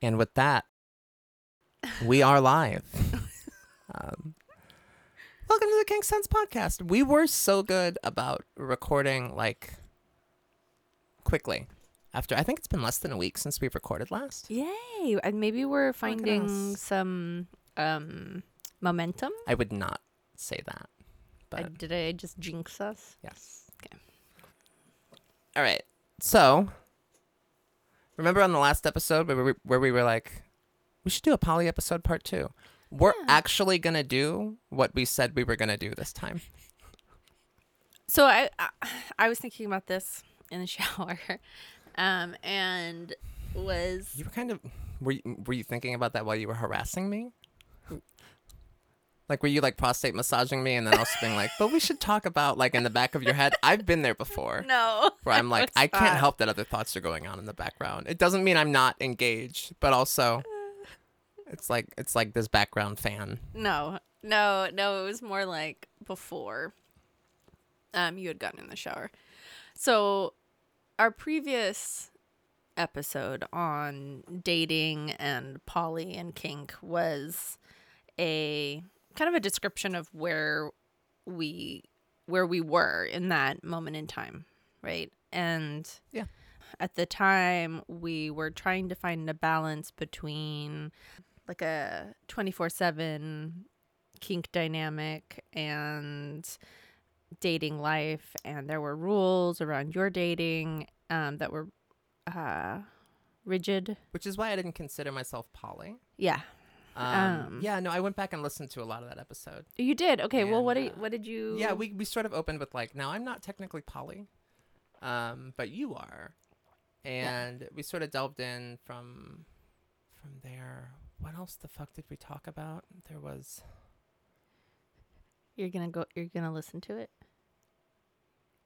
And with that, we are live. Um, welcome to the King Sense podcast. We were so good about recording like quickly. After I think it's been less than a week since we've recorded last. Yay! And maybe we're finding some um momentum. I would not say that, I, but did I just jinx us? yes. Okay. All right. So, remember on the last episode where we, where we were like, we should do a poly episode part two. We're Yeah. actually gonna do what we said we were gonna do this time. So I, I I was thinking about this in the shower, um, and was You were kind of were you, were you thinking about that while you were harassing me? Like were you like prostate massaging me and then also being like, but we should talk about like in the back of your head. I've been there before. no. Where I'm like, I can't not. help that other thoughts are going on in the background. It doesn't mean I'm not engaged, but also it's like it's like this background fan. No, no, no. It was more like before um, you had gotten in the shower. So, our previous episode on dating and poly and kink was a kind of a description of where we where we were in that moment in time, right? And Yeah. at the time we were trying to find a balance between like a 24/7 kink dynamic and dating life and there were rules around your dating um, that were uh, rigid. Which is why I didn't consider myself poly. Yeah. Um, Um, yeah, no, I went back and listened to a lot of that episode. You did. Okay, well what And, did, uh, what did you Yeah, we we sort of opened with like, now I'm not technically poly, um, but you are, and we sort of delved in from from there. What else the fuck did we talk about? There was You're to go you're going to listen to it?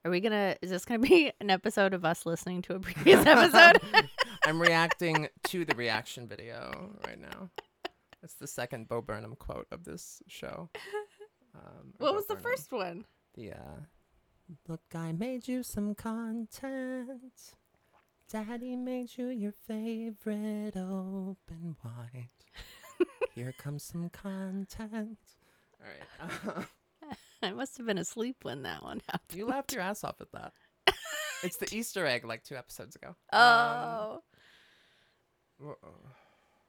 Are we going to is this going to be an episode of us listening to a previous episode? I'm reacting to the reaction video right now. It's the second Bo Burnham quote of this show. Um, what Bo was the Burnham. first one? The uh, look, I made you some content. Daddy made you your favorite open wide. Here comes some content. All right. I must have been asleep when that one happened. you laughed your ass off at that. It's the Easter egg like two episodes ago. Um, Oh. uh-oh.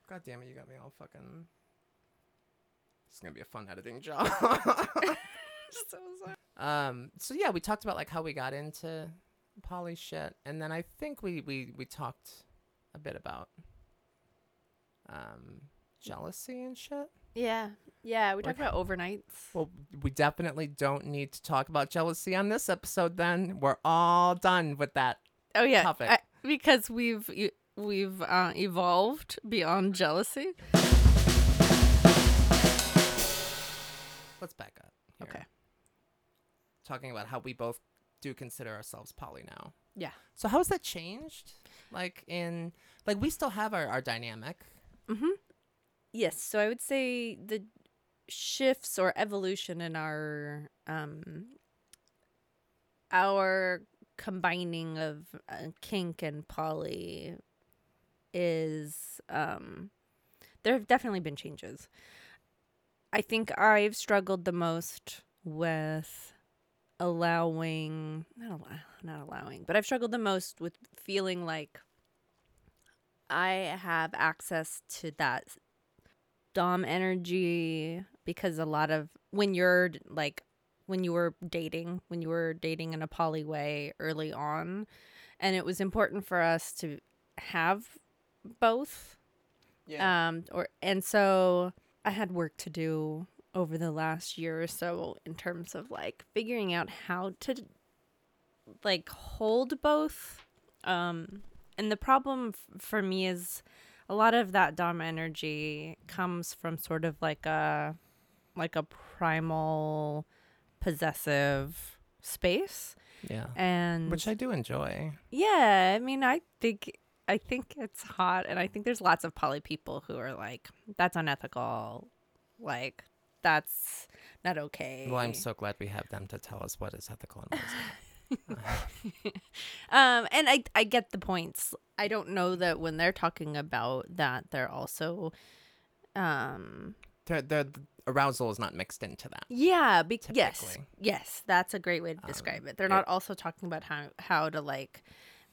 God damn it, you got me all fucking. It's gonna be a fun editing job. so sorry. Um. So yeah, we talked about like how we got into poly shit, and then I think we we we talked a bit about um jealousy and shit. Yeah. Yeah, we talked about overnights. Well, we definitely don't need to talk about jealousy on this episode. Then we're all done with that. Oh yeah, topic. I- because we've e- we've uh, evolved beyond jealousy. Let's back up. Here. Okay. Talking about how we both do consider ourselves poly now. Yeah. So how has that changed? Like in like we still have our, our dynamic. Mm-hmm. Yes. So I would say the shifts or evolution in our um our combining of uh, kink and poly is um there have definitely been changes. I think I've struggled the most with allowing not allow, not allowing, but I've struggled the most with feeling like I have access to that dom energy because a lot of when you're like when you were dating, when you were dating in a poly way early on, and it was important for us to have both Yeah. um or and so I had work to do over the last year or so in terms of like figuring out how to like hold both um and the problem f- for me is a lot of that dom energy comes from sort of like a like a primal possessive space yeah. and Which I do enjoy. yeah, I mean, I think I think it's hot, and I think there's lots of poly people who are like, "That's unethical," like that's not okay. Well, I'm so glad we have them to tell us what is ethical and what isn't. um, and I I get the points. I don't know that when they're talking about that, they're also, um, the, the arousal is not mixed into that. yeah, be- yes, yes, that's a great way to Um, describe it. They're it- not also talking about how how to like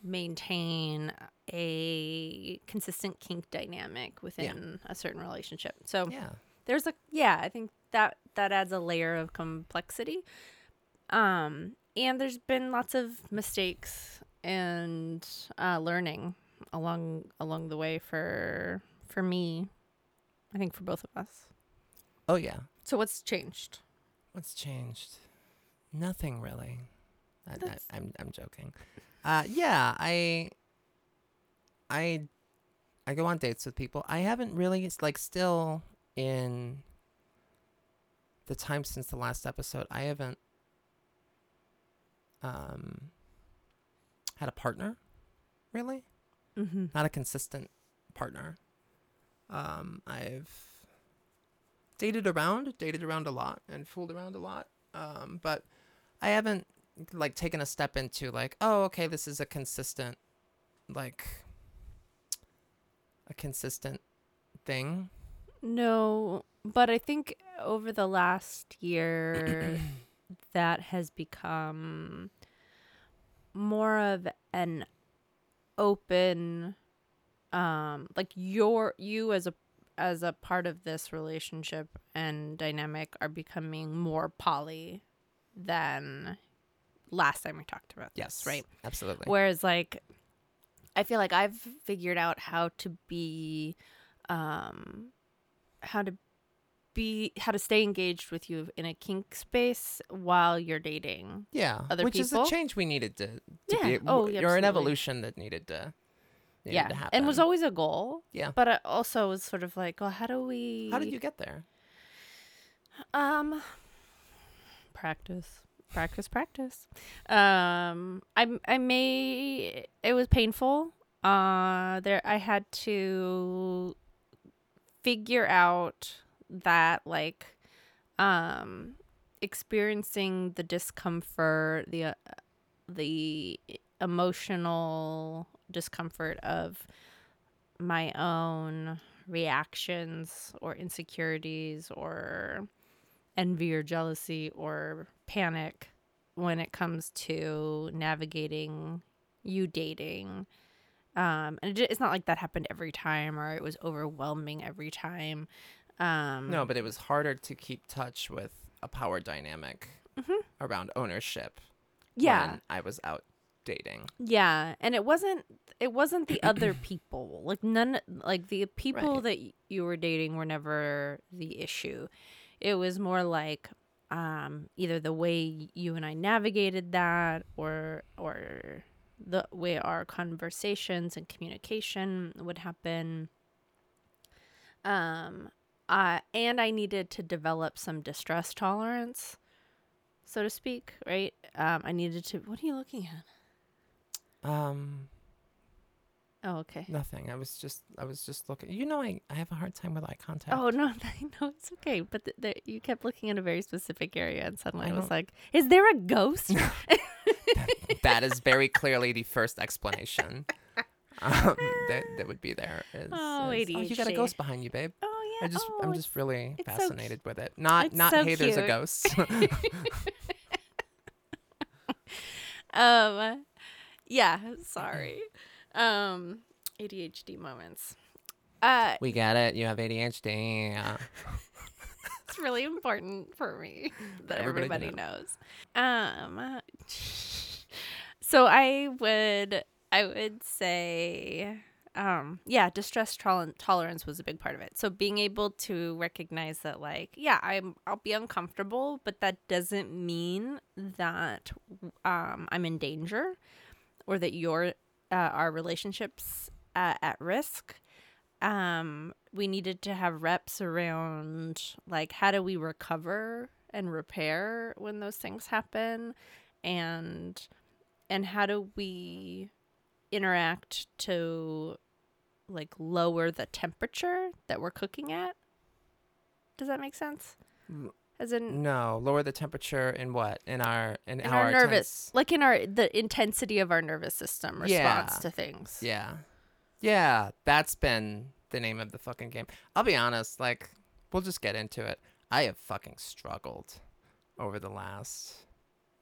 maintain a consistent kink dynamic within a certain relationship. So Yeah. there's a yeah i think that that adds a layer of complexity um and there's been lots of mistakes and uh learning along along the way for for me i think for both of us Oh yeah. so what's changed What's changed? Nothing really. I, I, I'm I'm joking. Uh, yeah, I I I go on dates with people. I haven't really like still in the time since the last episode. I haven't um had a partner really mm-hmm. not a consistent partner. Um, I've dated around, dated around a lot, and fooled around a lot. Um, but I haven't like taken a step into like, oh, okay, this is a consistent, like, a consistent thing. no but i think over the last year that has become more of an open um like your you as a as a part of this relationship and dynamic are becoming more poly than last time we talked about Yes, this, right Absolutely. Whereas like I feel like I've figured out how to be um how to be how to stay engaged with you in a kink space while you're dating. yeah, other which is a change we needed to. to Yeah. Be, Oh, or yeah, an evolution that needed to. Needed yeah. to happen. And was always a goal. Yeah. But it also was sort of like, well, how do we How did you get there? Um, practice, practice, practice. Um, I I may it was painful. Uh, there I had to figure out that like, um, experiencing the discomfort, the uh, the emotional discomfort of my own reactions or insecurities or envy or jealousy or panic when it comes to navigating you dating. Um, and it, it's not like that happened every time or it was overwhelming every time. Um, No, but it was harder to keep touch with a power dynamic Mhm. around ownership. yeah, when I was out dating. yeah, and it wasn't it wasn't the other people like none like the people Right. that you were dating were never the issue. It was more like um, either the way you and I navigated that, or or the way our conversations and communication would happen. Um, uh, and I needed to develop some distress tolerance, so to speak. Right? Um, I needed to. What are you looking at? Um, Oh, okay. nothing. I was just, I was just looking. You know, I, I have a hard time with eye contact. Oh no, no, it's okay. But th- th- you kept looking in a very specific area, and suddenly I I was like, "Is there a ghost?" that is very clearly the first explanation. Um, that that would be there. Is, Oh, is, you got a ghost behind you, babe. oh yeah. I just, oh, I'm just really it's so fascinated with it. Not, it's not. so hey, there's a ghost. um, yeah. Sorry. Um, ADHD moments. Uh, we get it. You have ADHD. It's really important for me that Everybody everybody, knows. Um, so I would, I would say, um, yeah, distress tol- tolerance was a big part of it. So being able to recognize that, like, yeah, I'm, I'll be uncomfortable, but that doesn't mean that, um, I'm in danger, or that your, uh, our relationships uh, at risk. Um we needed to have reps around like how do we recover and repair when those things happen? And and how do we interact to like lower the temperature that we're cooking at? Does that make sense? Mm. As in No, lower the temperature in what? In our in, in how our nervous tense- like in our the intensity of our nervous system response Yeah. to things. Yeah. Yeah, that's been the name of the fucking game. I'll be honest, like we'll just get into it. I have fucking struggled over the last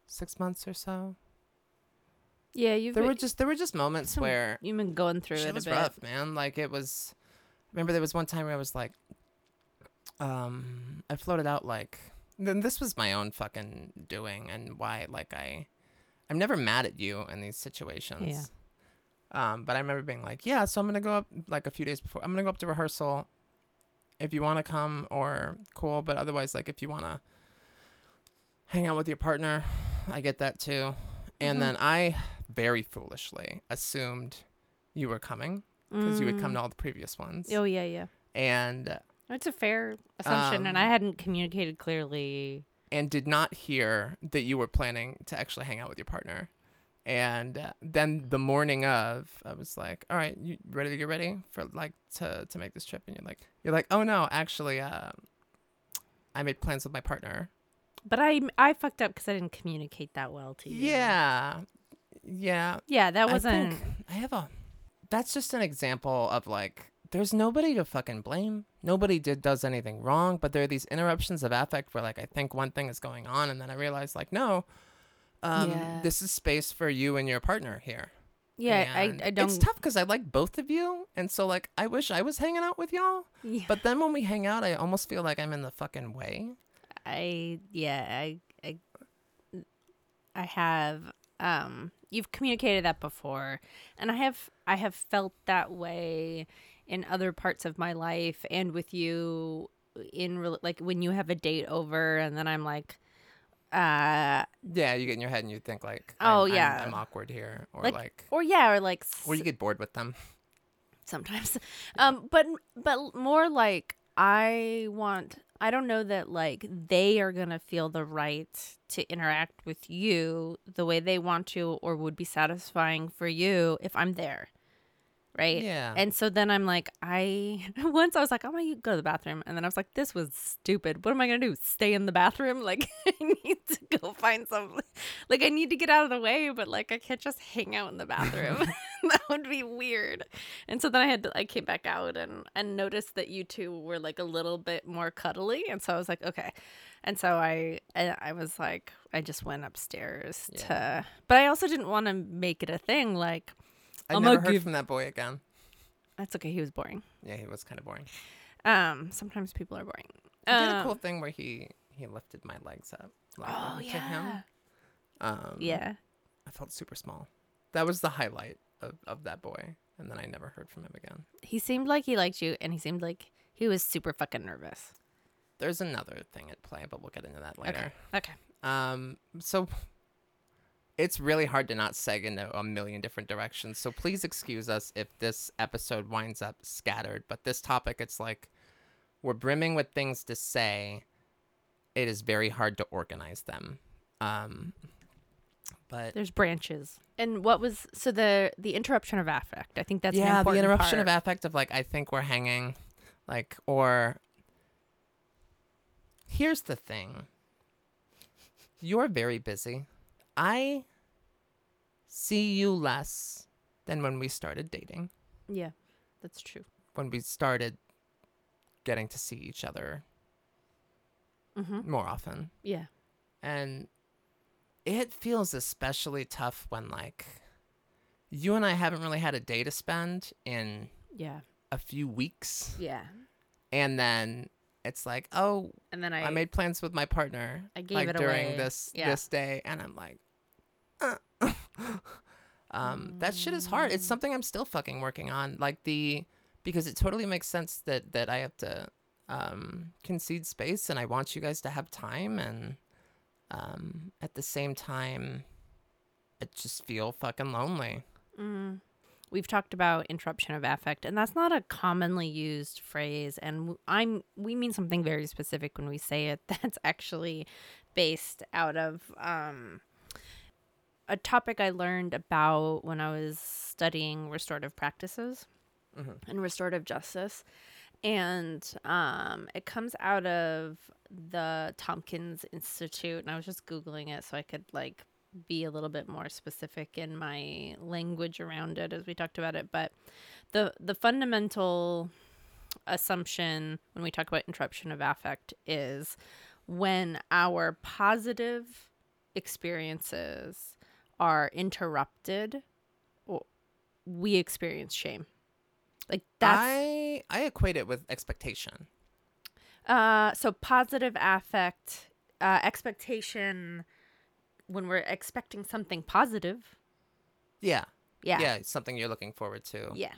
6 months or so. Yeah, you've There been, were just there were just moments some- where you've been going through shit it a was bit. rough, man. Like it was. Remember, there was one time where I was like, um, I floated out like, then this was my own fucking doing, and why like I, I'm never mad at you in these situations. Yeah. Um, but I remember being like, yeah, so I'm gonna go up like a few days before. I'm gonna go up to rehearsal. If you want to come, or cool, but otherwise, like if you want to hang out with your partner, I get that too. And Mhm. then I very foolishly assumed you were coming because you would come Mm. to all the previous ones. Oh yeah, yeah. And It's a fair assumption, and Um, I hadn't communicated clearly. and did not hear that you were planning to actually hang out with your partner. And uh, then the morning of, I was like, "All right, you ready to get ready for like to to make this trip?" And you're like, "You're like, oh no, actually, uh, I made plans with my partner." But I I fucked up because I didn't communicate that well to you. Yeah, yeah. yeah, that wasn't. think I have a. That's just an example of like, there's nobody to fucking blame. Nobody did does anything wrong, but there are these interruptions of affect where like I think one thing is going on, and then I realize like no, um, Yeah. this is space for you and your partner here. yeah, I I don't. It's tough because I like both of you, and so like I wish I was hanging out with y'all, yeah, but then when we hang out, I almost feel like I'm in the fucking way. I yeah I I I have um you've communicated that before and I have I have felt that way in other parts of my life and with you in rel- like when you have a date over and then I'm like uh Yeah, you get in your head and you think like, Oh, I'm, I'm- yeah. I'm, awkward here, or Like, like, or yeah or like or you get bored with them. sometimes um but but more like i want i don't know that like they are gonna feel the right to interact with you the way they want to or would be satisfying for you if i'm there right? Yeah. and so then i'm like i once i was like i'm gonna go to the bathroom and then i was like this was stupid. What am i gonna do? Stay in the bathroom? Like i need to go find some like i need to get out of the way but like i can't just hang out in the bathroom. That would be weird. And so then i had to i came back out and and noticed that you two were like a little bit more cuddly and so i was like okay. And so i i, I was like i just went upstairs Yeah. to but i also didn't want to make it a thing like I I'm never heard give- from that boy again. that's okay he was boring Yeah, he was kind of boring. um sometimes people are boring He did a Um, cool thing where he he lifted my legs up. like, oh to yeah him. Um, yeah I felt super small. That was the highlight of, of that boy, and then I never heard from him again. he seemed like he liked you and he seemed like he was super fucking nervous There's another thing at play, but we'll get into that later. Okay. okay Um, so it's really hard to not seg into a million different directions. So please excuse us if this episode winds up scattered. But this topic, it's like we're brimming with things to say. It is very hard to organize them. Um, but there's branches and what was so the the interruption of affect i think that's an yeah, the important interruption of affect of like I think we're hanging, like or. Here's the thing. You're very busy. I see you less than when we started dating. yeah that's true When we started getting to see each other mm-hmm. more often. yeah And it feels especially tough when like you and I haven't really had a day to spend in yeah a few weeks. yeah and then it's like, oh, and then I, i, made plans with my partner, I gave like it during away. this Yeah. this day, and I'm like, uh. Um, that shit is hard. It's something I'm still fucking working on, like the because it totally makes sense that that I have to um concede space, and I want you guys to have time, and um at the same time, I just feel fucking lonely. Mm. We've talked about interruption of affect, and that's not a commonly used phrase. And I'm we mean something very specific when we say it. That's actually based out of um, a topic I learned about when I was studying restorative practices Mhm. and restorative justice. and um, it comes out of the Tomkins Institute. And I was just googling it so I could like be a little bit more specific in my language around it as we talked about it. But the the fundamental assumption when we talk about interruption of affect is when our positive experiences are interrupted, we experience shame. Like that's I I equate it with expectation. uh so positive affect uh expectation when we're expecting something positive. Yeah. Yeah. Yeah, something you're looking forward to. Yeah.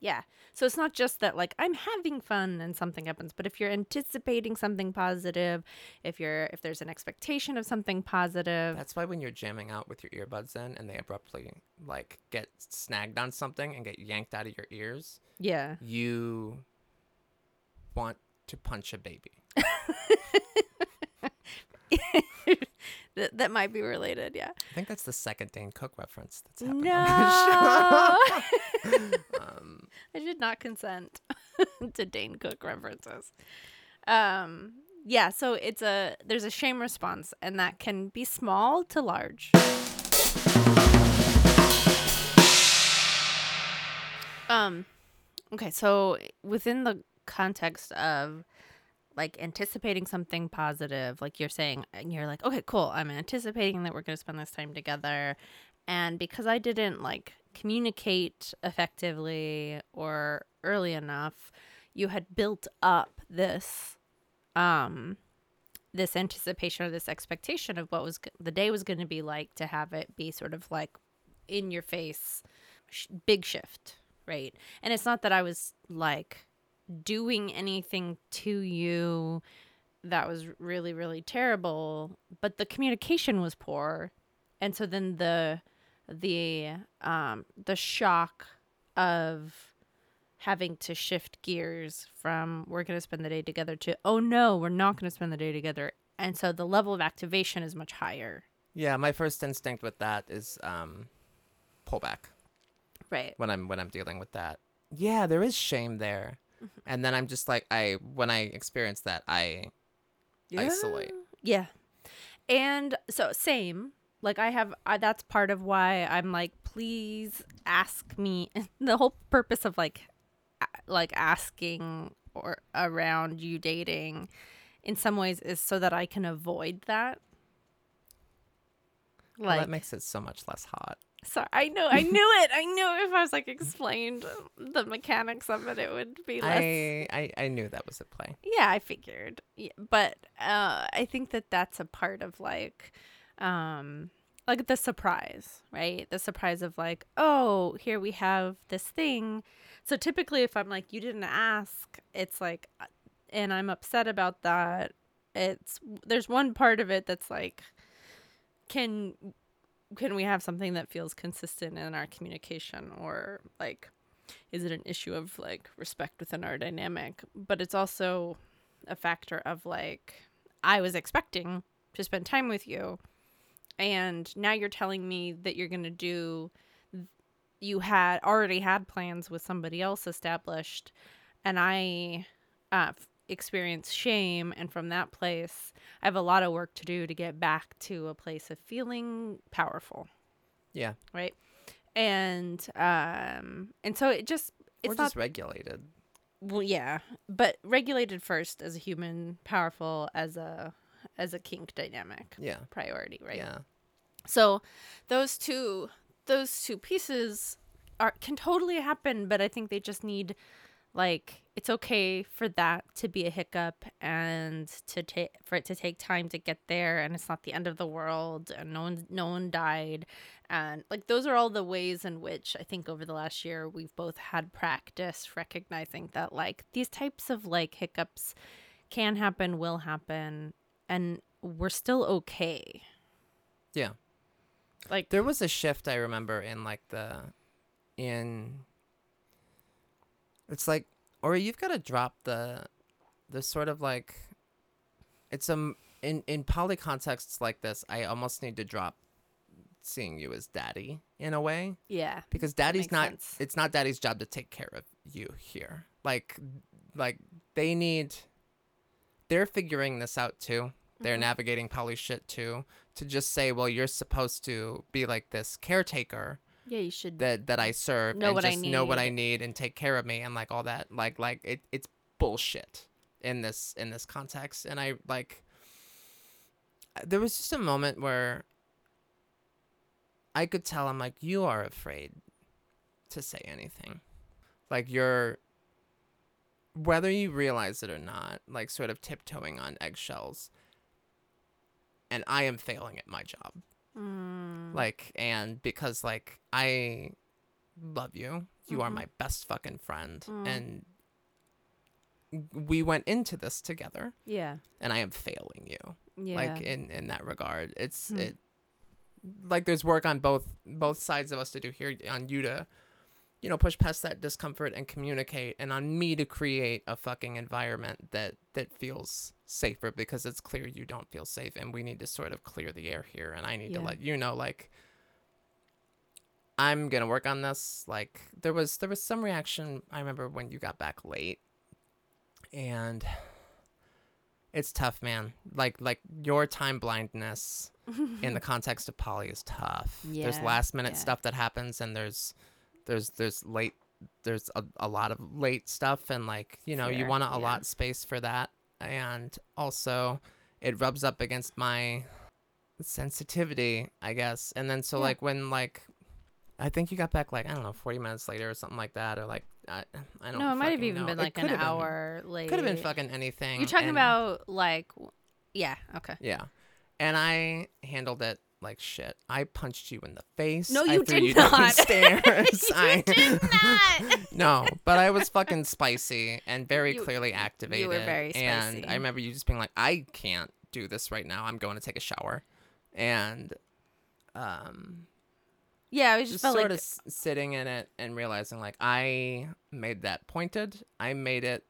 Yeah. So it's not just that like I'm having fun and something happens, but if you're anticipating something positive, if you're if there's an expectation of something positive, That's why when you're jamming out with your earbuds in and they abruptly like get snagged on something and get yanked out of your ears, yeah. you want to punch a baby. that, that might be related, yeah. I think that's the second Dane Cook reference that's happened on this No. show. um, I did not consent to Dane Cook references. Um yeah, so it's a there's a shame response and that can be small to large. Um okay, so within the context of like anticipating something positive, like you're saying and you're like, "Okay, cool. I'm anticipating that we're going to spend this time together." And because I didn't like communicate effectively or early enough, you had built up this um this anticipation or this expectation of what was the day was going to be like to have it be sort of like in your face sh- big shift, right? And it's not that I was like doing anything to you that was really really terrible, but the communication was poor. And so then the the um the shock of having to shift gears from we're going to spend the day together to oh no, we're not going to spend the day together. And so the level of activation is much higher. yeah, my first instinct with that is um, pull back Right. when I'm when I'm dealing with that. Yeah, there is shame there, Mm-hmm. and then I'm just like I when I experience that I isolate. Yeah. And so same. Like I have I, that's part of why I'm like please ask me the whole purpose of like like asking or around you dating in some ways is so that I can avoid that. Well, Like that makes it so much less hot. Sorry, I know I knew it. I knew if I was like explained the mechanics of it it would be less I, I I knew that was at play. yeah i figured yeah, but uh i think that that's a part of like um like the surprise right the surprise of like oh here we have this thing so typically if i'm like you didn't ask it's like uh, and i'm upset about that it's there's one part of it that's like can can we have something that feels consistent in our communication or like is it an issue of like respect within our dynamic? But it's also a factor of like i was expecting to spend time with you and now you're telling me that you're going to do you had already had plans with somebody else established and i uh, experience shame and from that place i have a lot of work to do to get back to a place of feeling powerful. Yeah, right? And um and so it just it's or not regulated. well yeah. But regulated first as a human powerful as a as a kink dynamic Yeah, priority right? Yeah. so those two those two pieces are can totally happen but i think they just need like it's okay for that to be a hiccup and to take for it to take time to get there and it's not the end of the world and no one no one died and like those are all the ways in which i think over the last year we've both had practice recognizing that like these types of like hiccups can happen will happen and we're still okay Yeah. like There was a shift I remember in like the in it's like or you've got to drop the the sort of like it's um in in poly contexts like this I almost need to drop seeing you as daddy in a way yeah because daddy's not sense. it's not daddy's job to take care of you here like like they need they're figuring this out too. They're Mhm. navigating poly shit too. To just say, well, you're supposed to be like this caretaker Yeah, you should. that that I serve Know and what I just know what I need. need and take care of me and like all that. Like like it, it's bullshit in this in this context. And I like there was just a moment where I could tell I'm like, you are afraid to say anything. Like you're whether you realize it or not, like sort of tiptoeing on eggshells. And I am failing at my job Mm. like and because like i love you you are Mhm. my best fucking friend Mm. and we went into this together yeah. and i am failing you Yeah. like in in that regard it's Hmm. it like there's work on both both sides of us to do here on you to you know push past that discomfort and communicate and on me to create a fucking environment that that feels safer because it's clear you don't feel safe and we need to sort of clear the air here and i need to let you know like i'm gonna work on this like there was there was some reaction i remember when you got back late and it's tough man like like your time blindness in the context of poly is tough. Yeah, there's last minute yeah. stuff that happens and there's there's there's late there's a, a lot of late stuff and like you know you want to yeah. allot space for that and also it rubs up against my sensitivity i guess and then so Yeah. like when like i think you got back like i don't know 40 minutes later or something like that or like i, I don't know. no, it might have even know. been like an been- hour late. could have been fucking anything You're talking and- about like, yeah, okay. yeah. And I handled it like shit. I punched you in the face. No, I you threw did you not. stairs. You I, did not. no, but I was fucking spicy and very You- clearly activated. You were very spicy. And. I remember you just being like, I can't do this right now. I'm going to take a shower. And um Yeah, I just, just sort like of s- sitting in it and realizing like I made that pointed. I made it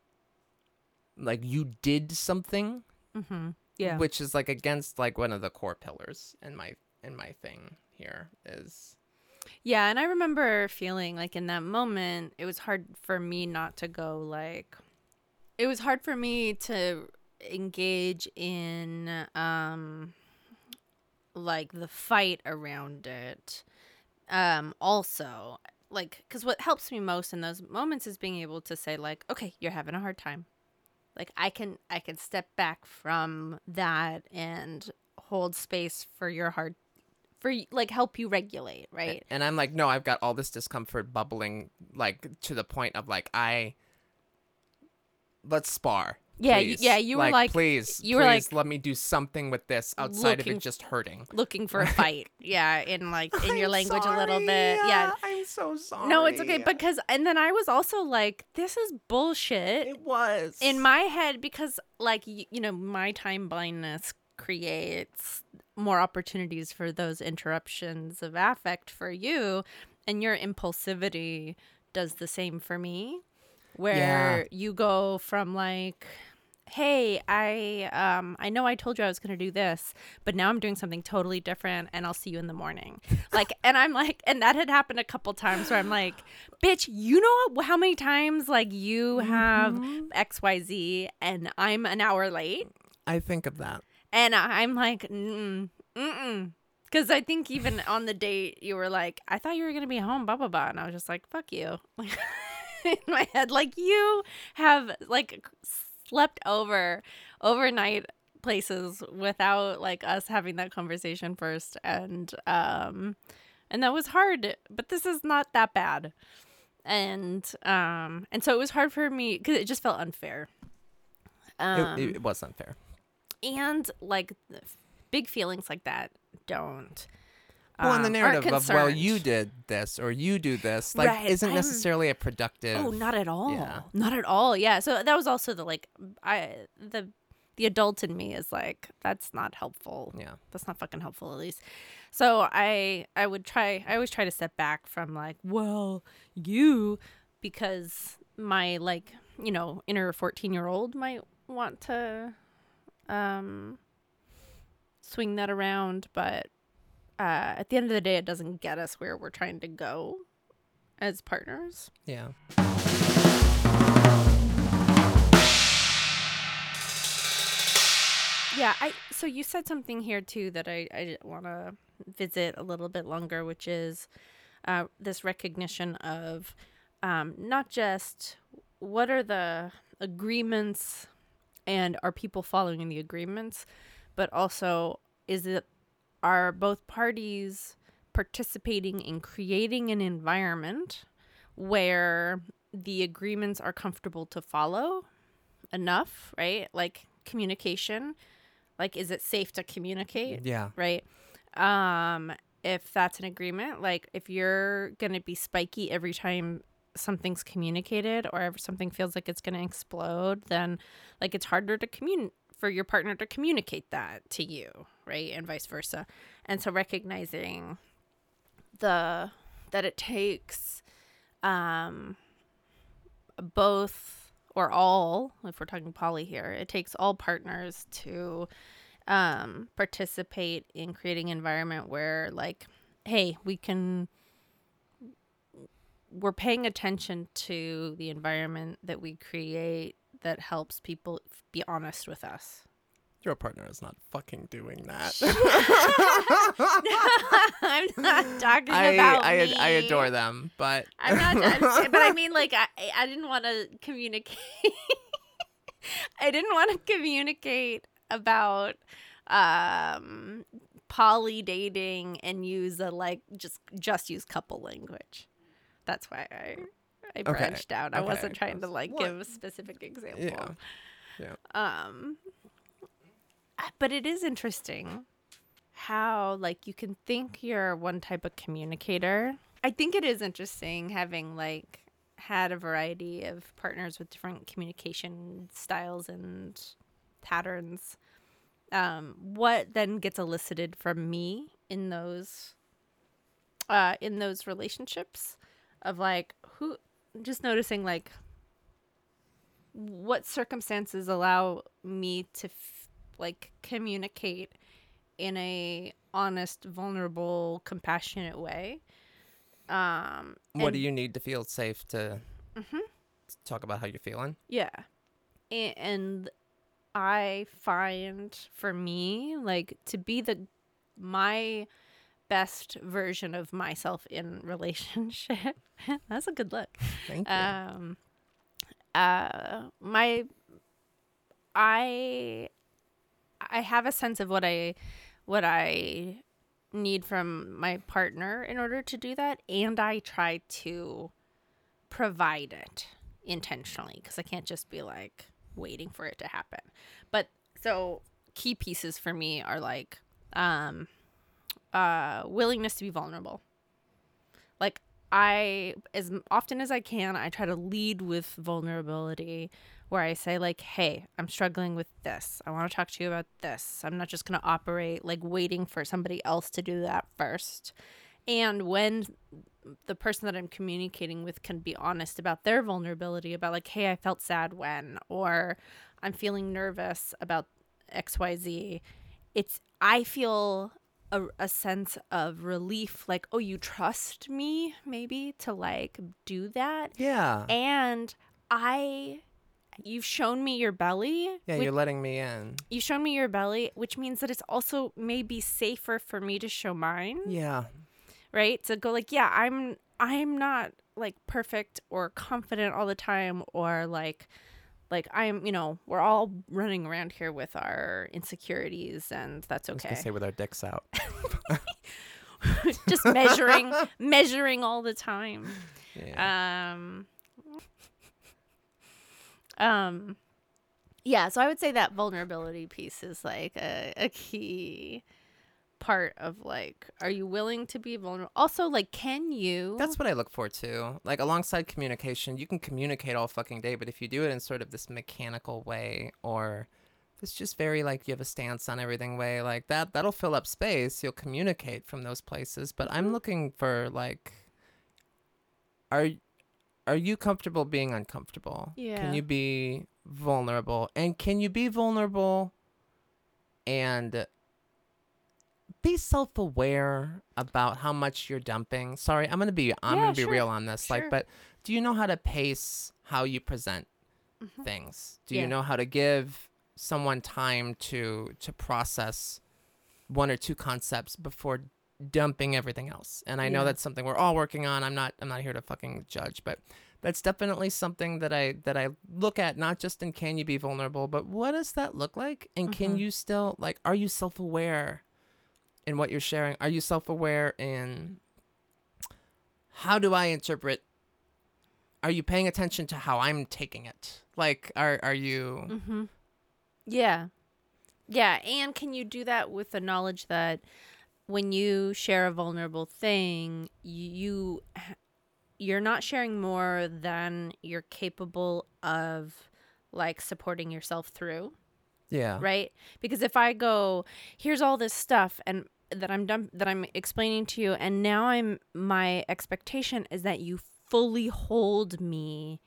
like you did something hmm yeah. which is like against like one of the core pillars in my in my thing here is Yeah, and I remember feeling like in that moment, it was hard for me not to go like it was hard for me to engage in um like the fight around it. Um also, like cuz what helps me most in those moments is being able to say like, "Okay, you're having a hard time." Like I can I can step back from that and hold space for your heart for like help you regulate, right? and i'm like no i've got all this discomfort bubbling like to the point of like i let's spar Yeah, please. yeah, you were like- please you were please like let me do something with this outside of it just hurting looking for a fight. Yeah, in like in your I'm language a little bit. Yeah. i'm so sorry No, it's okay because and then I was also like this is bullshit it was in my head because like y- you know, my time blindness creates more opportunities for those interruptions of affect for you and your impulsivity does the same for me where you go from like hey i um i know i told you i was going to do this but now i'm doing something totally different and i'll see you in the morning like and i'm like and that had happened a couple times where i'm like bitch you know how many times like you have Mhm. xyz and i'm an hour late i think of that and I'm like, mm mm. Because I think even on the date, you were like, I thought you were going to be home, blah, blah, blah. And I was just like, fuck you. in my head, like, you have, like, slept over overnight places without, like, us having that conversation first. And, um, and that was hard, but this is not that bad. And, um, and so it was hard for me because it just felt unfair. Um, it, it was unfair and like big feelings like that don't well in the um, narrative of well you did this or you do this like Right, isn't I'm- necessarily a productive oh not at all. Yeah. not at all. Yeah. So that was also the like i the the adult in me is like that's not helpful. Yeah. That's not fucking helpful at least. So i i would try i always try to step back from like well you because my like you know inner 14 year old might want to um swing that around but uh, at the end of the day, it doesn't get us where we're trying to go as partners. Yeah. Yeah, I so you said something here too that I I want to visit a little bit longer, which is uh, this recognition of um, not just what are the agreements and are people following the agreements, but also is it are both parties participating in creating an environment where the agreements are comfortable to follow enough, right? Like communication, like is it safe to communicate, Yeah. right? Um if that's an agreement, like if you're going to be spiky every time something's communicated or if something feels like it's going to explode, then like it's harder to communicate for your partner to communicate that to you, right? And vice versa. And so recognizing the that it takes um both or all, if we're talking poly here, it takes all partners to um, participate in creating an environment where, like, hey, we can, we're paying attention to the environment that we create that helps people be honest with us. Your partner is not fucking doing that. I'm not talking I, about I, me. I adore them, but I'm not, I'm but I mean, like, I, I didn't want to communicate. I didn't want to communicate about um poly dating and use a like just just use couple language. That's why I I Okay, branched out. I okay. wasn't trying to like What? give a specific example. yeah. Yeah. Um but it is interesting how like you can think you're one type of communicator. I think it is interesting having like had a variety of partners with different communication styles and patterns. Um, what then gets elicited from me in those uh in those relationships of like who just noticing like what circumstances allow me to f- like communicate in a honest vulnerable compassionate way um What do you need to feel safe to Mhm. talk about how you're feeling? yeah A- and i find for me like to be the my best version of myself in relationship. That's a good look. Thank you. um uh my i i have a sense of what i what i need from my partner in order to do that and i try to provide it intentionally because i can't just be like waiting for it to happen. But so key pieces for me are like um uh willingness to be vulnerable like I, as often as I can, I try to lead with vulnerability where I say, like, hey, I'm struggling with this. I want to talk to you about this. I'm not just going to operate like waiting for somebody else to do that first. And when the person that I'm communicating with can be honest about their vulnerability, about, like, hey, I felt sad when, or I'm feeling nervous about XYZ, it's, I feel a, a sense of relief like oh you trust me maybe to like do that yeah. and i you've shown me your belly Yeah, which- you're letting me in. you've shown me your belly which means that it's also maybe safer for me to show mine Yeah. right to go like yeah i'm i'm not like perfect or confident all the time or like like i'm you know we're all running around here with our insecurities and that's I was okay say with our dicks out. just measuring measuring all the time Yeah. um um yeah so i would say that vulnerability piece is like a, a key part of like are you willing to be vulnerable also like can you That's what I look for too. Like alongside communication, you can communicate all fucking day, but if you do it in sort of this mechanical way or it's just very like you have a stance on everything way, like that that'll fill up space. You'll communicate from those places. But I'm Mhm. looking for like are are you comfortable being uncomfortable? Yeah. Can you be vulnerable? And can you be vulnerable and be self-aware about how much you're dumping. Sorry, I'm gonna be I'm Yeah, gonna be sure, real on this. sure. Like, but do you know how to pace how you present Mhm. things? Do Yeah. you know how to give someone time to to process one or two concepts before dumping everything else. And I know that's something we're all working on. I'm not I'm not here to fucking judge, but that's definitely something that I that I look at not just in can you be vulnerable, but what does that look like? And can Mhm. you still like are you self-aware in what you're sharing? Are you self-aware in how do I interpret are you paying attention to how I'm taking it? Like are are you Mm-hmm. Yeah. Yeah. And can you do that with the knowledge that when you share a vulnerable thing, you you're not sharing more than you're capable of like supporting yourself through, yeah. right? Because if I go, here's all this stuff and that I'm done that I'm explaining to you and now I'm my expectation is that you fully hold me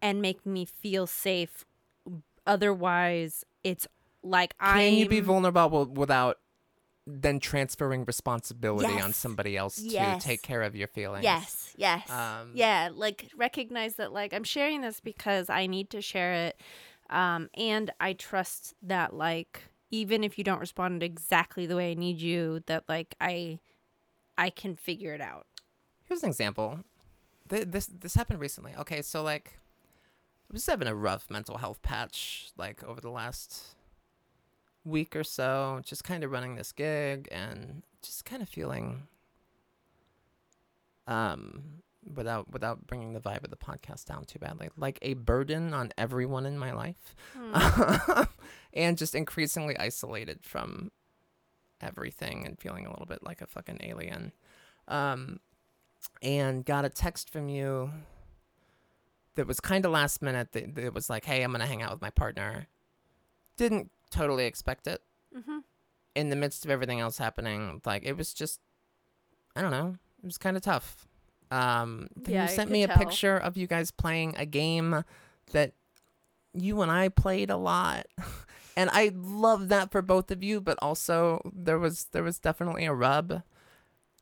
and make me feel safe otherwise it's like I Can you be vulnerable without then transferring responsibility on somebody else Yes. to take care of your feelings? Yes, yes. Um, yeah, like recognize that like I'm sharing this because I need to share it. Um and I trust that like even if you don't respond exactly the way I need you that like I I can figure it out. Here's an example. Th- This this happened recently. Okay, so like, I was having a rough mental health patch like over the last week or so. Just kind of running this gig and just kind of feeling, um, without without bringing the vibe of the podcast down too badly, like a burden on everyone in my life, Hmm. and just increasingly isolated from everything and feeling a little bit like a fucking alien. Um, and got a text from you that was kind of last minute that, that was like, hey, I'm to hang out with my partner. Didn't totally expect it. Mhm. In the midst of everything else happening, like, it was just, I don't know, it was kind of tough. Um, Yeah, you sent me a tell. picture of you guys playing a game that you and I played a lot. and I love that for both of you, but also there was there was definitely a rub.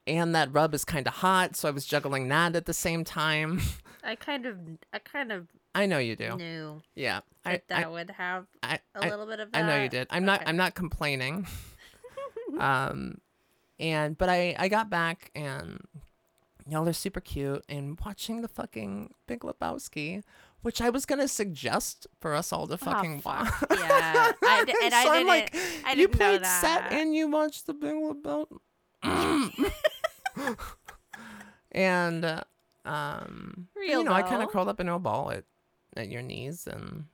And that rub is kind of hot, so I was juggling that at the same time. I kind of I kind of I know you do. knew Yeah. I that that I, would have I, a I, little bit of that. I know you did. I'm not I'm not complaining. um and but I I got back and y'all are super cute and watching the fucking Big Lebowski, which I was gonna suggest for us all to Oh, fucking watch. fuck. Yeah. I d- and I so I'm didn't like, I you didn't know played set and you watched the Big Lebowski. and uh, um, Real you know, I kind of curled up into a ball at at your knees and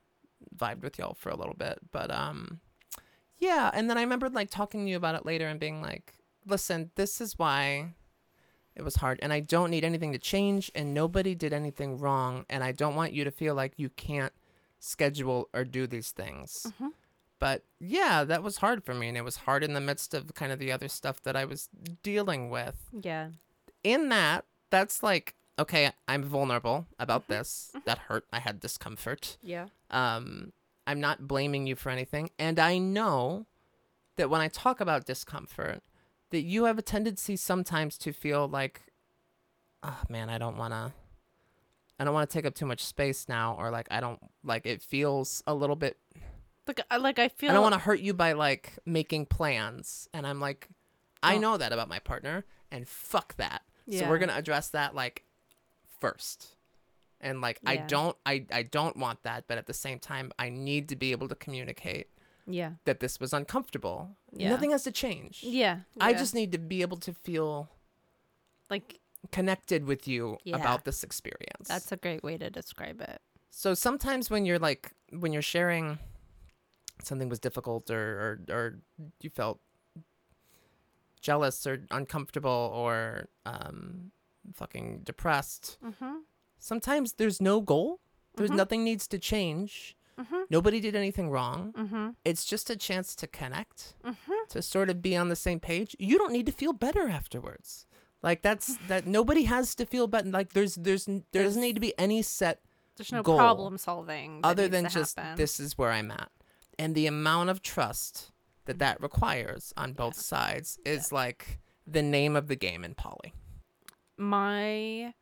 vibed with y'all for a little bit. But um, yeah. And then I remembered like talking to you about it later and being like, listen, this is why it was hard, and I don't need anything to change, and nobody did anything wrong, and I don't want you to feel like you can't schedule or do these things. Mhm. But yeah, that was hard for me, and it was hard in the midst of kind of the other stuff that I was dealing with. Yeah. In that, that's like, okay, I'm vulnerable about Mm-hmm. this. That hurt. I had discomfort. Yeah. Um, I'm not blaming you for anything, and I know that when I talk about discomfort, that you have a tendency sometimes to feel like, oh man, I don't want to. I don't want to take up too much space now, or like I don't like it feels a little bit Like I like I feel I don't want to hurt you by like making plans. And I'm like, I Oh. know that about my partner, and fuck that. Yeah. So we're gonna address that like first. And like I don't I, I don't want that, but at the same time I need to be able to communicate Yeah. that this was uncomfortable. Yeah. Nothing has to change. Yeah. I yeah. just need to be able to feel like connected with you Yeah. about this experience. that's a great way to describe it. So sometimes when you're like when you're sharing something was difficult or or, or you felt jealous or uncomfortable or um fucking depressed, Mm-hmm. sometimes there's no goal. There's Mhm. nothing needs to change. Mhm. Nobody did anything wrong. Mm-hmm. It's just a chance to connect, Mm-hmm. to sort of be on the same page. You don't need to feel better afterwards. Like that's that nobody has to feel better. Like there's there's there doesn't need to be any set There's no problem solving other than just happen. this is where I'm at. And the amount of trust that that requires on both sides is like the name of the game in poly. my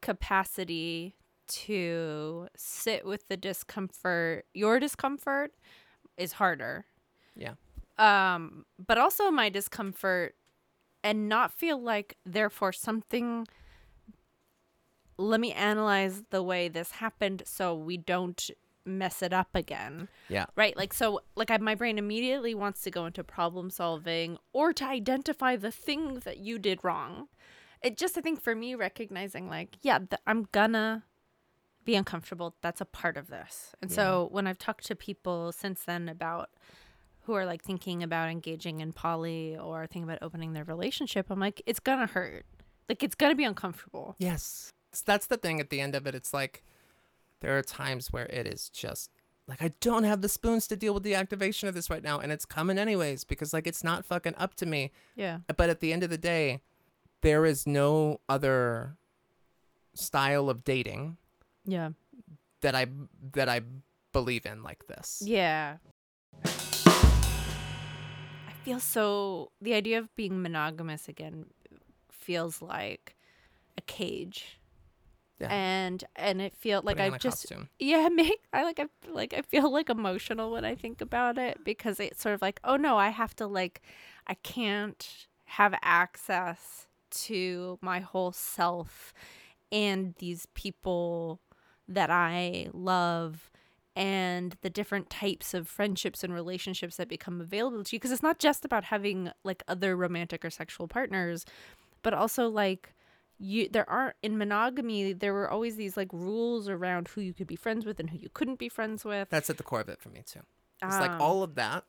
capacity to sit with the discomfort, your discomfort, is harder. Yeah. Um, but also my discomfort and not feel like therefore something let me analyze the way this happened so we don't mess it up again. Yeah. Right? Like so like I, my brain immediately wants to go into problem solving or to identify the thing that you did wrong. It just I think for me recognizing like yeah, th- I'm gonna be uncomfortable. That's a part of this. And so when I've talked to people since then about who are like thinking about engaging in poly or thinking about opening their relationship, I'm like, it's gonna hurt. Like it's gonna be uncomfortable. Yes. That's the thing at the end of it. It's like there are times where it is just like I don't have the spoons to deal with the activation of this right now and it's coming anyways because like it's not fucking up to me. Yeah. Uh, but at the end of the day, there is no other style of dating Yeah. that I that I believe in like this. Yeah. I feel so the idea of being monogamous again feels like a cage. Yeah. And and it feel like I just costume. yeah, make I like I like I feel like emotional when I think about it because it's sort of like, oh no, I have to like I can't have access to my whole self and these people that I love and the different types of friendships and relationships that become available to you because it's not just about having like other romantic or sexual partners but also like you there aren't in monogamy there were always these like rules around who you could be friends with and who you couldn't be friends with That's at the core of it for me too. It's like Um, all of that.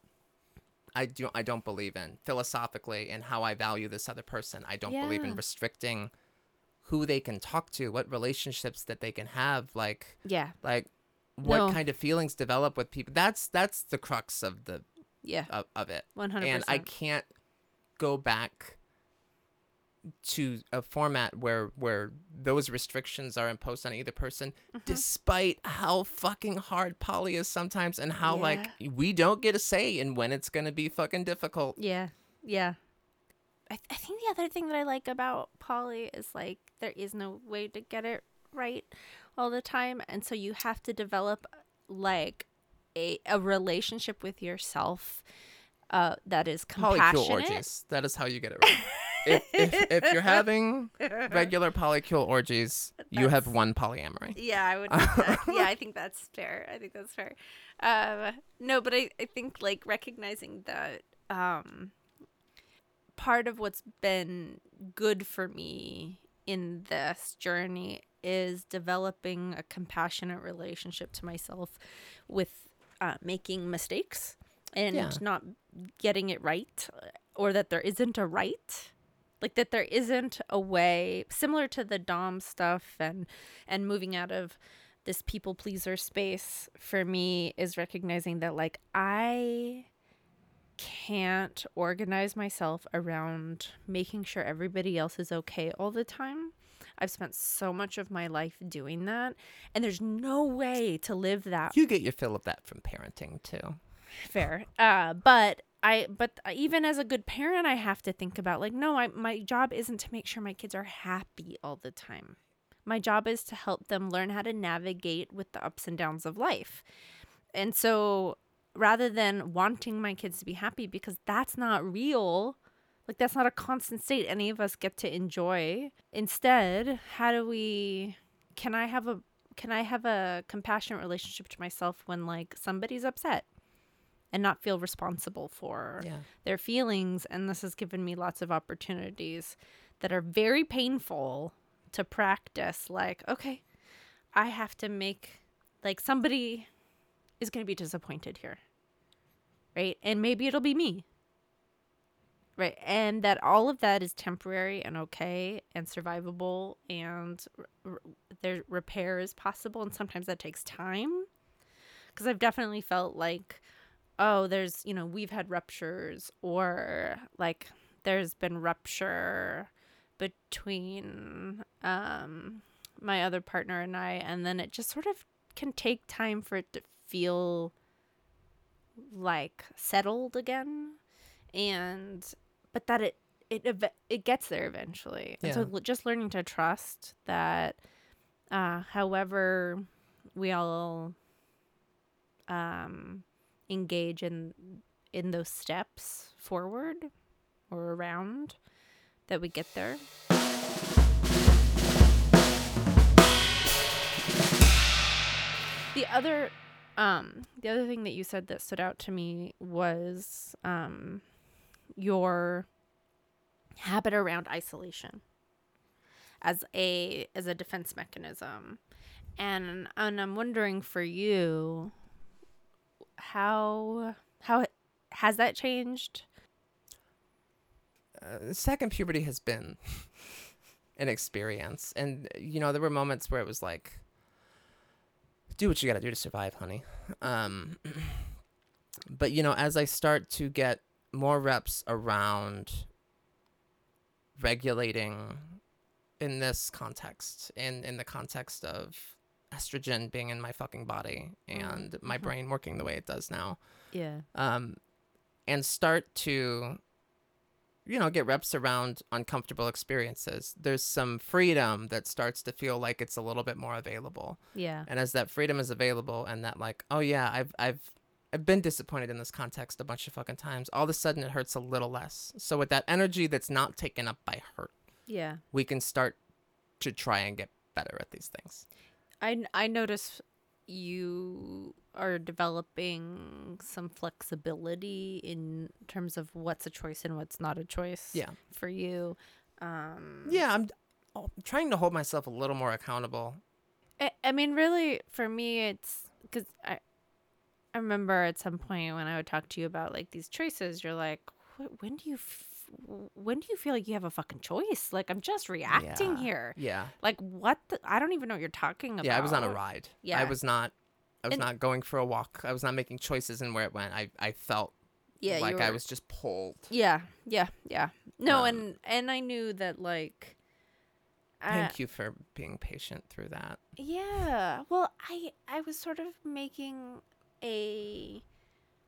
I do. I don't believe in philosophically and how I value this other person. I don't believe in restricting who they can talk to, what relationships that they can have, like yeah like what No. kind of feelings develop with people. That's that's the crux of the yeah of, of it. 100% And I can't go back to a format where where those restrictions are imposed on either person Mm-hmm. despite how fucking hard poly is sometimes and how like we don't get a say in when it's gonna be fucking difficult Yeah, yeah. I, th- I think the other thing that I like about poly is like there is no way to get it right all the time, and so you have to develop like a a relationship with yourself uh, that is polycule compassionate. orgies that is how you get it right if, if, if you're having regular polycule orgies you have That's- one polyamory Yeah, I would. yeah, I think that's fair. I think that's fair. Um, no, but I, I think like recognizing that um, part of what's been good for me in this journey is developing a compassionate relationship to myself with uh, making mistakes and Yeah. not getting it right or that there isn't a right like that there isn't a way similar to the dom stuff and and moving out of this people pleaser space for me is recognizing that like i can't organize myself around making sure everybody else is okay all the time. I've spent so much of my life doing that and there's no way to live that you get your fill of that from parenting too. Fair. Uh but i but even as a good parent i have to think about like no I, my job isn't to make sure my kids are happy all the time. My job is to help them learn how to navigate with the ups and downs of life. And so rather than wanting my kids to be happy because that's not real. Like that's not a constant state any of us get to enjoy. Instead how do we can i have a can i have a compassionate relationship to myself when like somebody's upset and not feel responsible for yeah. their feelings? And this has given me lots of opportunities that are very painful to practice like okay i have to make like somebody is going to be disappointed here right? And maybe it'll be me right? And that all of that is temporary and okay and survivable and r- r- there repair is possible and sometimes that takes time. Because i've definitely felt like oh there's you know we've had ruptures or like there's been rupture between um my other partner and I and then it just sort of can take time for it to feel like settled again and but that it it it gets there eventually and so Yeah. just learning to trust that uh however we all um engage in in those steps forward or around that we get there. The other um the other thing that you said that stood out to me was um your habit around isolation as a as a defense mechanism. And and I'm wondering for you how how has that changed? Uh, second puberty has been an experience, and you know there were moments where it was like, "Do what you got to do to survive, honey." Um, but you know, as I start to get more reps around regulating in this context, in in the context of estrogen being in my fucking body and my mhm. brain working the way it does now, Yeah. um, and start to, you know, get reps around uncomfortable experiences. There's some freedom that starts to feel like it's a little bit more available. Yeah. And as that freedom is available, and that like, oh yeah, I've I've I've been disappointed in this context a bunch of fucking times. All of a sudden, it hurts a little less. So with that energy that's not taken up by hurt, Yeah. we can start to try and get better at these things. I I notice you are developing some flexibility in terms of what's a choice and what's not a choice Yeah. for you. Um Yeah, I'm, I'm trying to hold myself a little more accountable. I, I mean, really, for me, it's because I, I remember at some point when I would talk to you about like these choices, you're like, when do you, when do you feel like you have a fucking choice? Like I'm just reacting Yeah. here. Yeah. Like what? The, I don't even know what you're talking about. Yeah, I was on a ride. Yeah. I was not. I was And- not going for a walk. I was not making choices in where it went. I, I felt Yeah, like I was just pulled. Yeah, yeah, yeah. No, Um, and and I knew that like. uh, Thank you for being patient through that. Yeah. Well, I I was sort of making a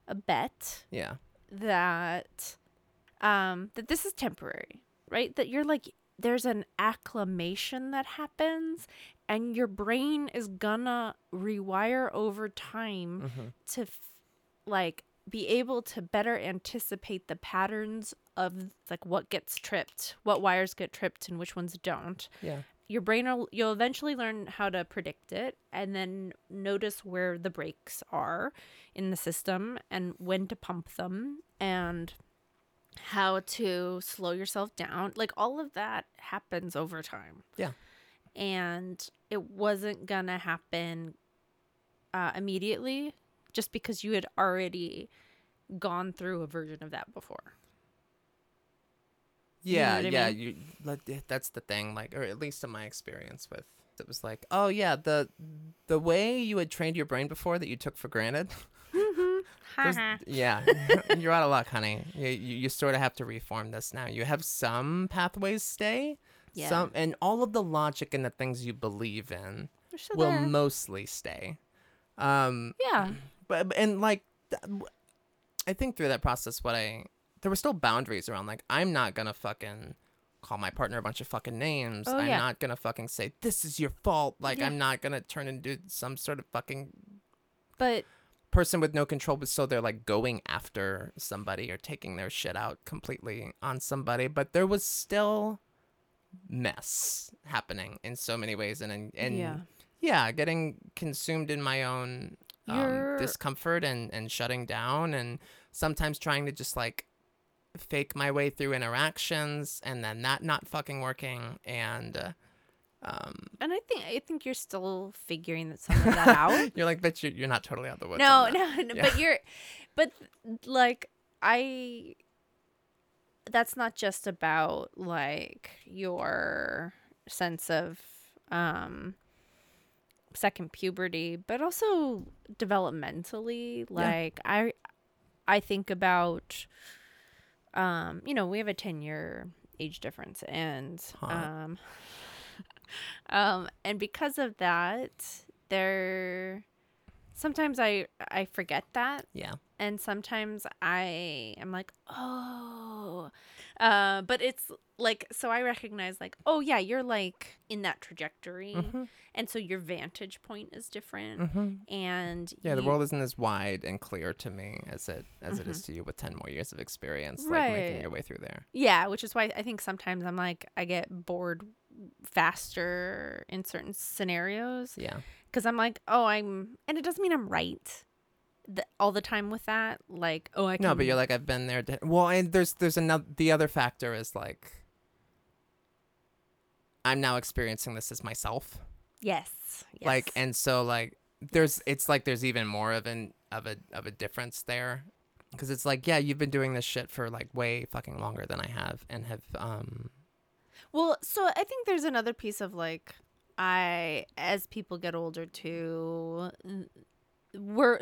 a bet Yeah. that um that this is temporary, right? That you're like there's an acclimation that happens and your brain is gonna rewire over time hmm to f- like be able to better anticipate the patterns of like what gets tripped, what wires get tripped and which ones don't Yeah. your brain will you'll eventually learn how to predict it and then notice where the breaks are in the system and when to pump them and how to slow yourself down like all of that happens over time Yeah. and it wasn't gonna happen uh, immediately just because you had already gone through a version of that before You know Yeah. I yeah. mean? You. like, That's the thing. Like, or at least in my experience with. It was like, oh yeah, the the way you had trained your brain before that you took for granted. yeah, you're out of luck, honey. You, you you sort of have to reform this now. You have some pathways stay, yeah some, and all of the logic and the things you believe in will there. mostly stay. Um, yeah but and like i think through that process what i there were still boundaries around like i'm not gonna fucking call my partner a bunch of fucking names Oh, i'm yeah. not gonna fucking say this is your fault like Yeah. i'm not gonna turn into some sort of fucking but person with no control but so they're like going after somebody or taking their shit out completely on somebody but there was still mess happening in so many ways and and, yeah. yeah getting consumed in my own um, discomfort and and shutting down and sometimes trying to just like fake my way through interactions and then that not fucking working and uh, um And I think I think you're still figuring that some of that out. you're like but you're, you're not totally out the woods no, no, no, Yeah. but you're, but like I, that's not just about like your sense of um second puberty, but also developmentally. Like I, I think about, um, you know, we have a ten year age difference, and Hot. um, um, and because of that, there sometimes I I forget that yeah and sometimes I am like, oh, uh, but it's like so I recognize like, oh yeah, you're like in that trajectory, Mm-hmm. and so your vantage point is different, Mm-hmm. and Yeah, the world isn't as wide and clear to me as it as it is to you with ten more years of experience, like making Mm-hmm. Your way through there. Yeah, which is why I think sometimes I'm like I get bored faster in certain scenarios Yeah. because I'm like, oh, I'm, and it doesn't mean I'm right th- all the time with that. Like, oh, I can. No, but you're like I've been there. Well, and there's there's another the other factor is like I'm now experiencing this as myself. yes, yes. Like and so like there's it's like there's even more of an of a of a difference there because it's like yeah you've been doing this shit for like way fucking longer than I have and have um Well, so I think there's another piece of like I as people get older too we're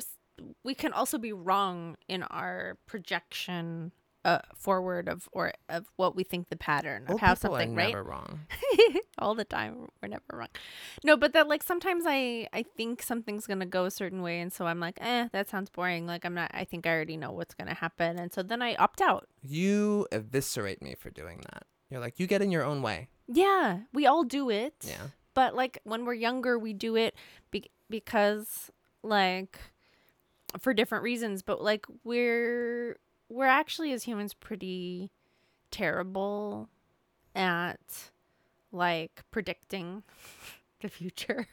we can also be wrong in our projection uh, forward of or of what we think the pattern of how something are right? never wrong. all the time we're never wrong. No but that like sometimes i i think something's gonna go a certain way and so i'm like eh that sounds boring. Like i'm not i think i already know what's gonna happen. And so then i opt out. You eviscerate me for doing that. You're like you get in your own way. yeah we all do it Yeah. but like when we're younger we do it be- because like for different reasons but like we're we're actually as humans pretty terrible at like predicting the future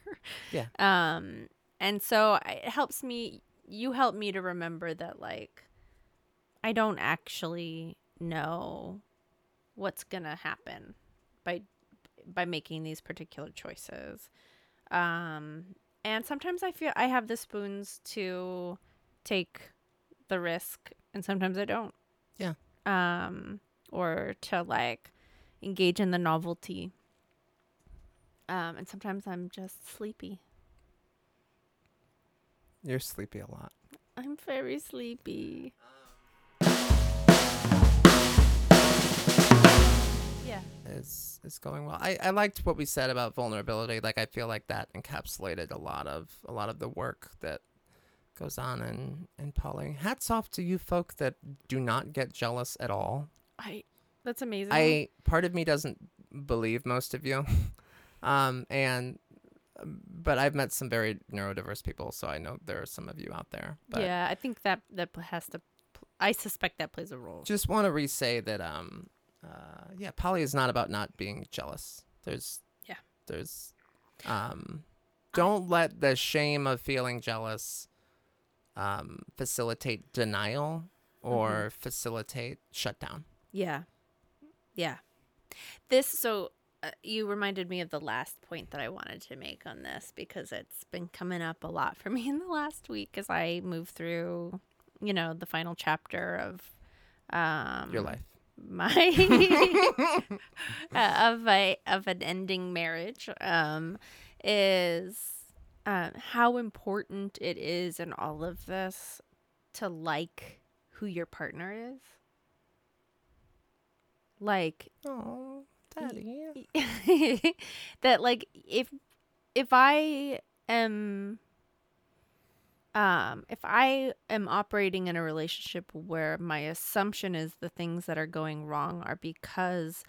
Yeah. um and so it helps me you help me to remember that like i don't actually know what's gonna happen by by making these particular choices. Um, and sometimes I feel I have the spoons to take the risk, and sometimes I don't. Yeah. Um, or to like engage in the novelty. Um, and sometimes I'm just sleepy. You're sleepy a lot. I'm very sleepy. Yeah. is is going well. I, I liked what we said about vulnerability. Like I feel like that encapsulated a lot of a lot of the work that goes on in in poly. Hats off to you folk that do not get jealous at all. I. That's amazing. I part of me doesn't believe most of you, um, and but I've met some very neurodiverse people, so I know there are some of you out there. But yeah, I think that that has to. I suspect that plays a role. just want to re-say that um uh yeah poly is not about not being jealous there's Yeah. there's um don't let the shame of feeling jealous um facilitate denial or Mm-hmm. facilitate shutdown Yeah. Yeah. This, so uh, you reminded me of the last point that I wanted to make on this because it's been coming up a lot for me in the last week as I move through, you know, the final chapter of um your life my uh, of a of an ending marriage um is um how important it is in all of this to like who your partner is. Like oh daddy that like if if I am um if I am operating in a relationship where my assumption is the things that are going wrong are because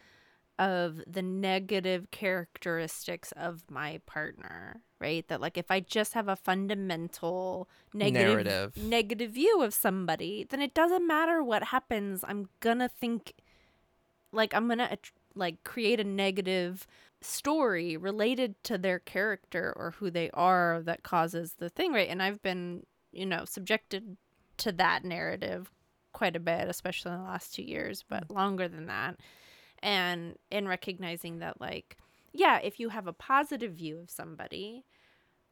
of the negative characteristics of my partner, right? That like if I just have a fundamental negative Narrative. negative view of somebody, then it doesn't matter what happens. I'm gonna think like I'm gonna like create a negative story related to their character or who they are that causes the thing, right? And I've been, you know, subjected to that narrative quite a bit, especially in the last two years, but longer than that. And in recognizing that, like, yeah, if you have a positive view of somebody,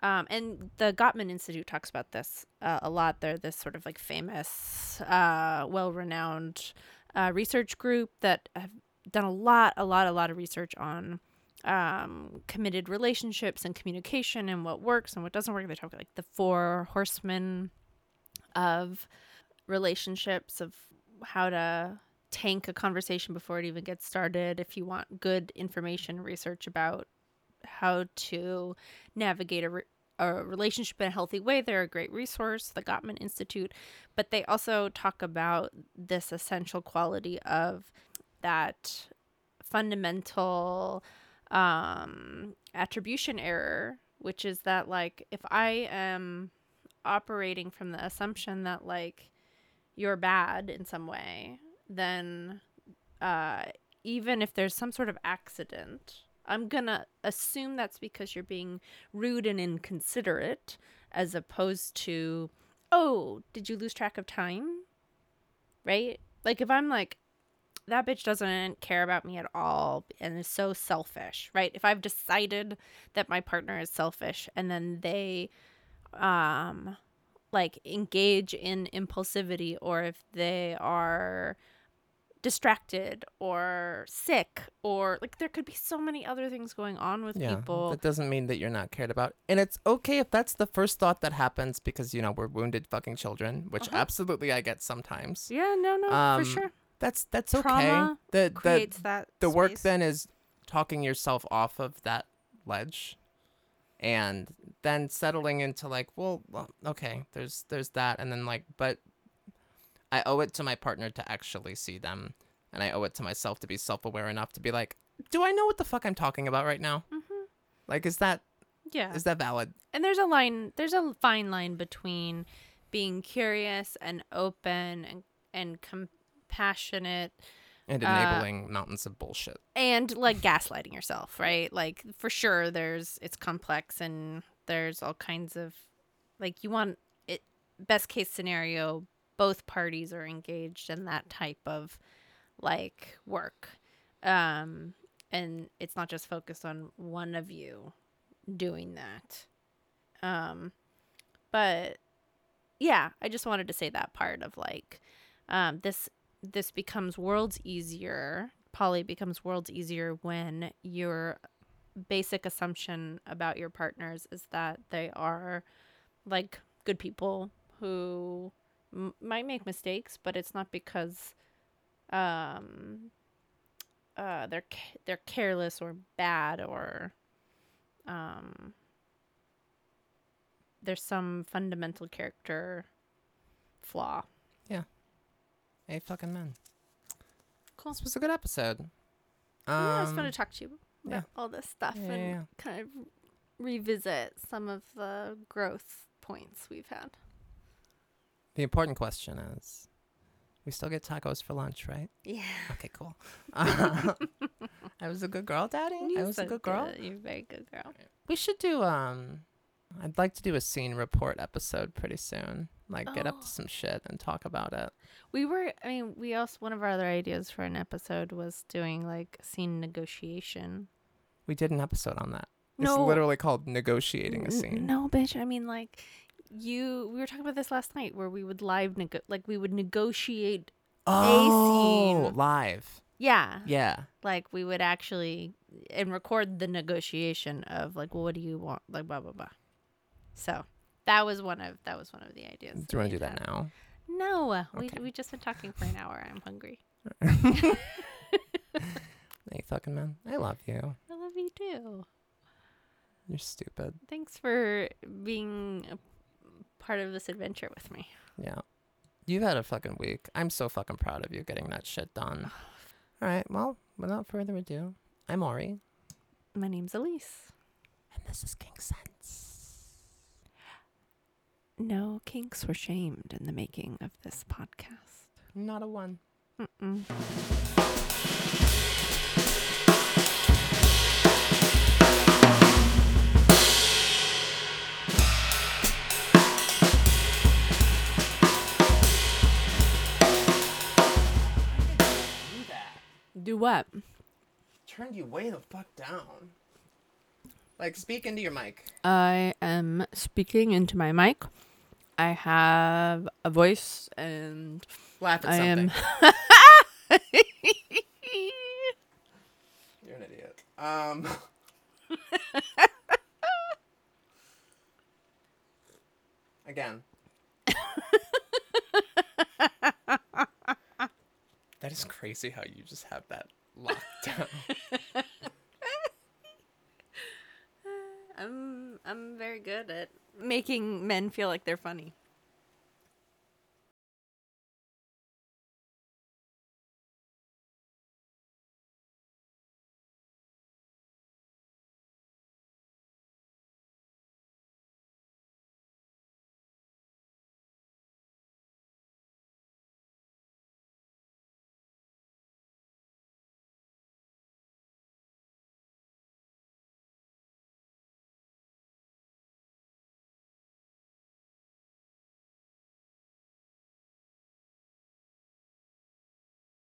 um, and the Gottman Institute talks about this uh, a lot. They're this sort of like famous, uh, well renowned uh, research group that have done a lot, a lot, a lot of research on um, committed relationships and communication and what works and what doesn't work. They talk like the four horsemen of relationships, of how to tank a conversation before it even gets started. If you want good information, research about how to navigate a, re- a relationship in a healthy way, they're a great resource, the Gottman Institute. But they also talk about this essential quality of that fundamental um, attribution error, which is that like if I am operating from the assumption that like you're bad in some way, then uh, even if there's some sort of accident, I'm gonna assume that's because you're being rude and inconsiderate, as opposed to, oh, did you lose track of time? Right? Like if I'm like, that bitch doesn't care about me at all and is so selfish, right? If I've decided that my partner is selfish and then they um like engage in impulsivity or if they are distracted or sick or like there could be so many other things going on with Yeah, people. that doesn't mean that you're not cared about. And it's okay if that's the first thought that happens because, you know, we're wounded fucking children, which Uh-huh. absolutely I get sometimes. yeah, no, no, Um, for sure. That's that's okay. Trauma The the that the work space. then is talking yourself off of that ledge and then settling into like well, well okay there's there's that and then like but i owe it to my partner to actually see them and i owe it to myself to be self-aware enough to be like do i know what the fuck i'm talking about right now Mhm. like is that Yeah. is that valid and there's a line there's a fine line between being curious and open and and compassionate and Uh, enabling mountains of bullshit. and like gaslighting yourself right? Like for sure there's it's complex and there's all kinds of like you want it best case scenario both parties are engaged in that type of like work. Um and it's not just focused on one of you doing that. Um but yeah i just wanted to say that part of like um this this becomes worlds easier poly becomes worlds easier when your basic assumption about your partners is that they are like good people who m- might make mistakes but it's not because um uh they're ca- they're careless or bad or um there's some fundamental character flaw hey fucking men cool this was a good episode yeah, it was Um, to talk to you about yeah. all this stuff Yeah, and yeah. kind of revisit some of the growth points we've had. the important question is we still get tacos for lunch right Yeah. Okay, cool. I was a good girl, Daddy. I was a good girl. You're a very good girl. We should do um. I'd like to do a scene report episode pretty soon. Like get up Oh. to some shit and talk about it. We were, I mean, we also, one of our other ideas for an episode was doing like scene negotiation. We did an episode on that. No. It's literally called negotiating a scene. No, bitch. I mean, like, you, we were talking about this last night where we would live, nego- like, we would negotiate. Oh, scene. live. Yeah. Yeah. Like, we would actually, and record the negotiation of, like, well, what do you want? Like, blah, blah, blah. So. That was one of that was one of the ideas. Do you want to do that had. now? No, we Okay. we just been talking for an hour. I'm hungry. Hey, fucking man. I love you. I love you too. You're stupid. Thanks for being a part of this adventure with me. Yeah. You've had a fucking week. I'm so fucking proud of you getting that shit done. All right. Well, without further ado, I'm Ori. My name's Elise. And this is King Sense. No kinks were shamed in the making of this podcast. Not a one. Mm-mm. Do. Do what? Turned you way the fuck down. Like, speak into your mic. I am speaking into my mic. I have a voice and Laugh at I something. am. You're an idiot. Um. Again. that is crazy how you just have that locked down. I'm I'm very good at making men feel like they're funny.